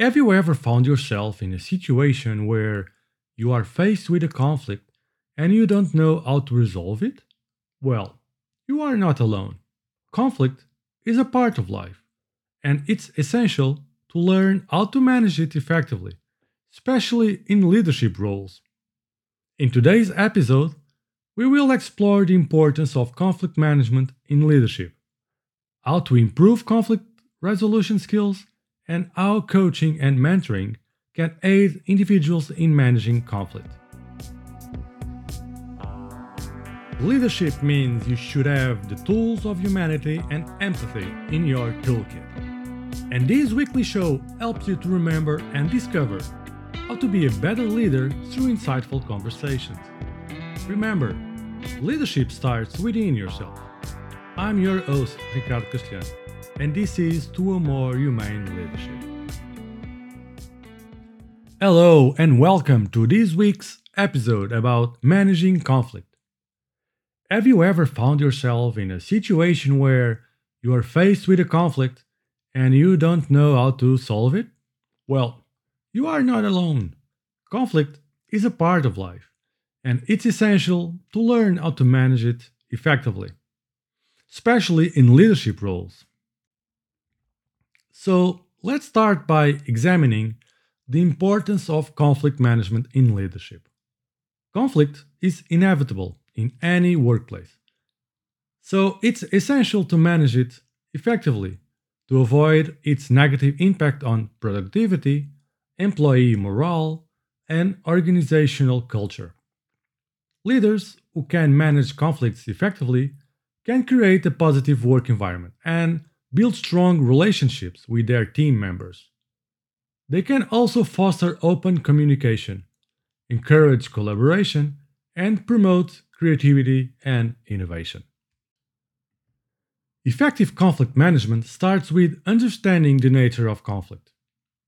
Have you ever found yourself in a situation where you are faced with a conflict and you don't know how to resolve it? Well, you are not alone. Conflict is a part of life, and it's essential to learn how to manage it effectively, especially in leadership roles. In today's episode, we will explore the importance of conflict management in leadership, how to improve conflict resolution skills, and how coaching and mentoring can aid individuals in managing conflict. Leadership means you should have the tools of humanity and empathy in your toolkit. And this weekly show helps you to remember and discover how to be a better leader through insightful conversations. Remember, leadership starts within yourself. I'm your host, Ricardo Castelhano and this is To a More Humane Leadership. Hello, and welcome to this week's episode about managing conflict. Have you ever found yourself in a situation where you are faced with a conflict and you don't know how to solve it? Well, you are not alone. Conflict is a part of life, and it's essential to learn how to manage it effectively, especially in leadership roles. So let's start by examining the importance of conflict management in leadership. Conflict is inevitable in any workplace. So it's essential to manage it effectively to avoid its negative impact on productivity, employee morale, and organizational culture. Leaders who can manage conflicts effectively can create a positive work environment and build strong relationships with their team members. They can also foster open communication, encourage collaboration, and promote creativity and innovation. Effective conflict management starts with understanding the nature of conflict.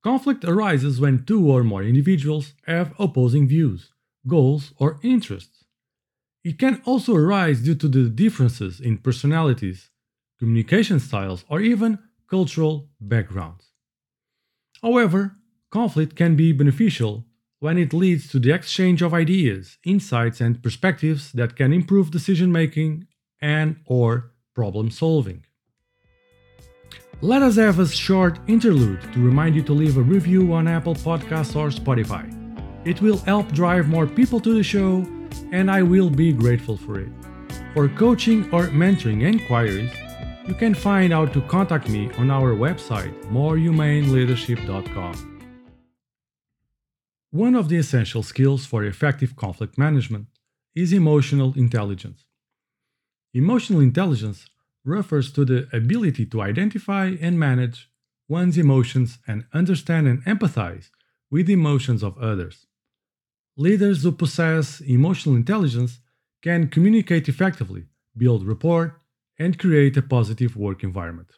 Conflict arises when two or more individuals have opposing views, goals, or interests. It can also arise due to the differences in personalities, communication styles, or even cultural backgrounds. However, conflict can be beneficial when it leads to the exchange of ideas, insights, and perspectives that can improve decision making and or problem solving. Let us have a short interlude to remind you to leave a review on Apple Podcasts or Spotify. It will help drive more people to the show, and I will be grateful for it. For coaching or mentoring inquiries, you can find out to contact me on our website, morehumaneleadership.com. One of the essential skills for effective conflict management is emotional intelligence. Emotional intelligence refers to the ability to identify and manage one's emotions and understand and empathize with the emotions of others. Leaders who possess emotional intelligence can communicate effectively, build rapport, and create a positive work environment.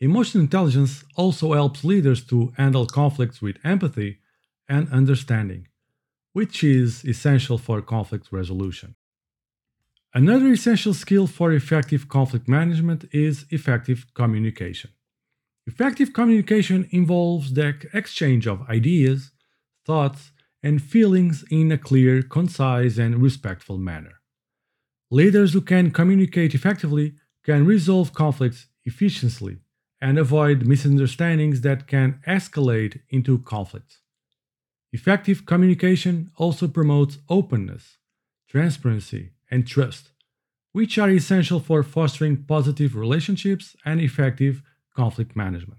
Emotional intelligence also helps leaders to handle conflicts with empathy and understanding, which is essential for conflict resolution. Another essential skill for effective conflict management is effective communication. Effective communication involves the exchange of ideas, thoughts, and feelings in a clear, concise, and respectful manner. Leaders who can communicate effectively can resolve conflicts efficiently and avoid misunderstandings that can escalate into conflicts. Effective communication also promotes openness, transparency, and trust, which are essential for fostering positive relationships and effective conflict management.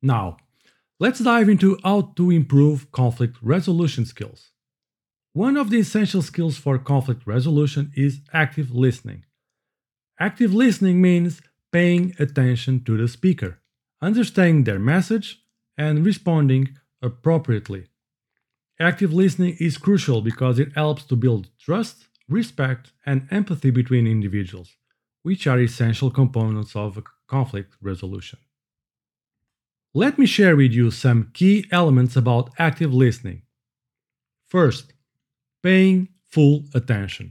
Now, let's dive into how to improve conflict resolution skills. One of the essential skills for conflict resolution is active listening. Active listening means paying attention to the speaker, understanding their message, and responding appropriately. Active listening is crucial because it helps to build trust, respect, and empathy between individuals, which are essential components of conflict resolution. Let me share with you some key elements about active listening. First, paying full attention.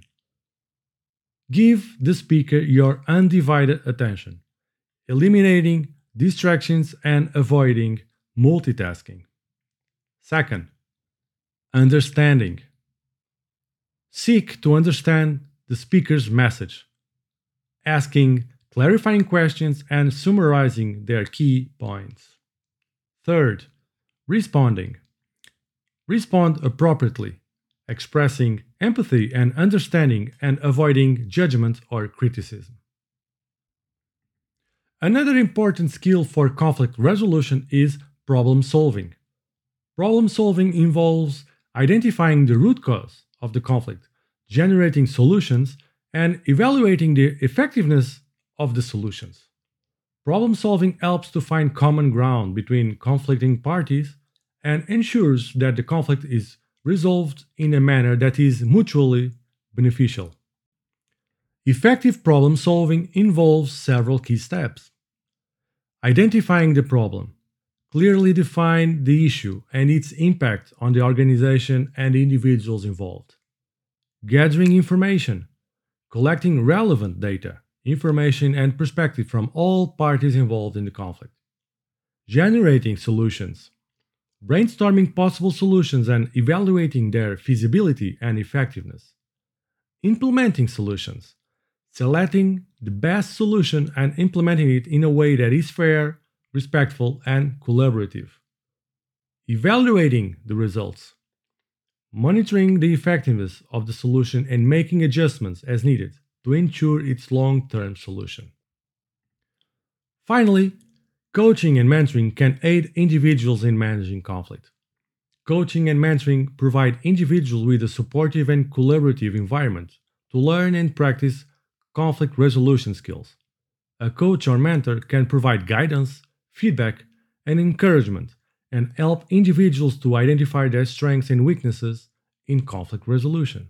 Give the speaker your undivided attention, eliminating distractions and avoiding multitasking. Second, understanding. Seek to understand the speaker's message, asking clarifying questions and summarizing their key points. Third, responding. Respond appropriately, expressing empathy and understanding and avoiding judgment or criticism. Another important skill for conflict resolution is problem solving. Problem solving involves identifying the root cause of the conflict, generating solutions, and evaluating the effectiveness of the solutions. Problem solving helps to find common ground between conflicting parties and ensures that the conflict is resolved in a manner that is mutually beneficial. Effective problem solving involves several key steps. Identifying the problem, clearly define the issue and its impact on the organization and the individuals involved. Gathering information, collecting relevant data, information, and perspective from all parties involved in the conflict. Generating solutions, brainstorming possible solutions and evaluating their feasibility and effectiveness. Implementing solutions, selecting the best solution and implementing it in a way that is fair, respectful, and collaborative. Evaluating the results, monitoring the effectiveness of the solution and making adjustments as needed to ensure its long term solution. Finally, coaching and mentoring can aid individuals in managing conflict. Coaching and mentoring provide individuals with a supportive and collaborative environment to learn and practice conflict resolution skills. A coach or mentor can provide guidance, feedback, and encouragement and help individuals to identify their strengths and weaknesses in conflict resolution.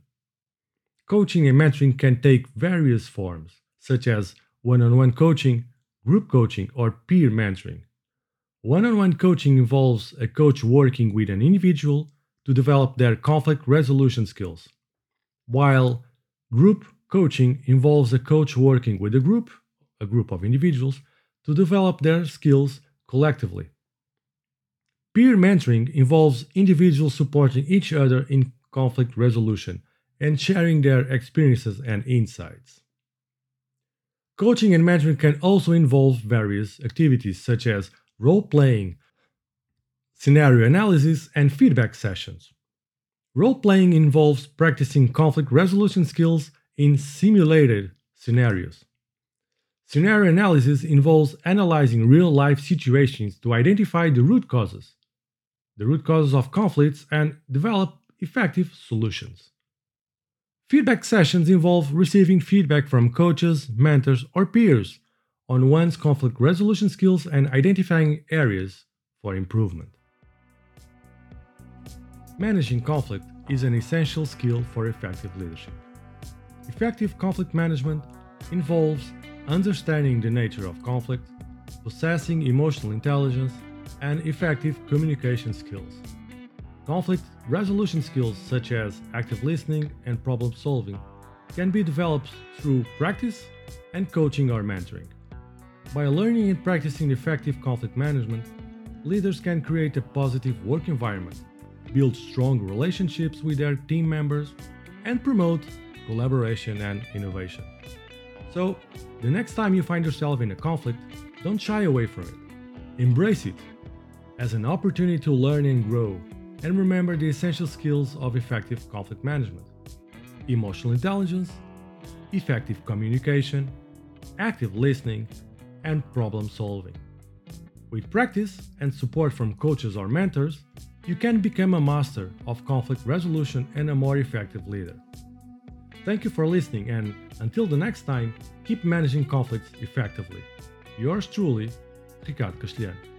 Coaching and mentoring can take various forms, such as one on one coaching, group coaching, or peer mentoring. One on one coaching involves a coach working with an individual to develop their conflict resolution skills, while group coaching involves a coach working with a group, a group of individuals, to develop their skills collectively. Peer mentoring involves individuals supporting each other in conflict resolution and sharing their experiences and insights. Coaching and mentoring can also involve various activities such as role playing, scenario analysis, and feedback sessions. Role playing involves practicing conflict resolution skills in simulated scenarios. Scenario analysis involves analyzing real life situations to identify the root causes, the root causes of conflicts, and develop effective solutions. Feedback sessions involve receiving feedback from coaches, mentors, or peers on one's conflict resolution skills and identifying areas for improvement. Managing conflict is an essential skill for effective leadership. Effective conflict management involves understanding the nature of conflict, possessing emotional intelligence, and effective communication skills. Conflict resolution skills such as active listening and problem solving can be developed through practice and coaching or mentoring. By learning and practicing effective conflict management, leaders can create a positive work environment, build strong relationships with their team members, and promote collaboration and innovation. So, the next time you find yourself in a conflict, don't shy away from it. Embrace it as an opportunity to learn and grow and remember the essential skills of effective conflict management emotional intelligence, effective communication, active listening, and problem solving. With practice and support from coaches or mentors, you can become a master of conflict resolution and a more effective leader. Thank you for listening, and until the next time, keep managing conflicts effectively. Yours truly, Ricardo Castelhano.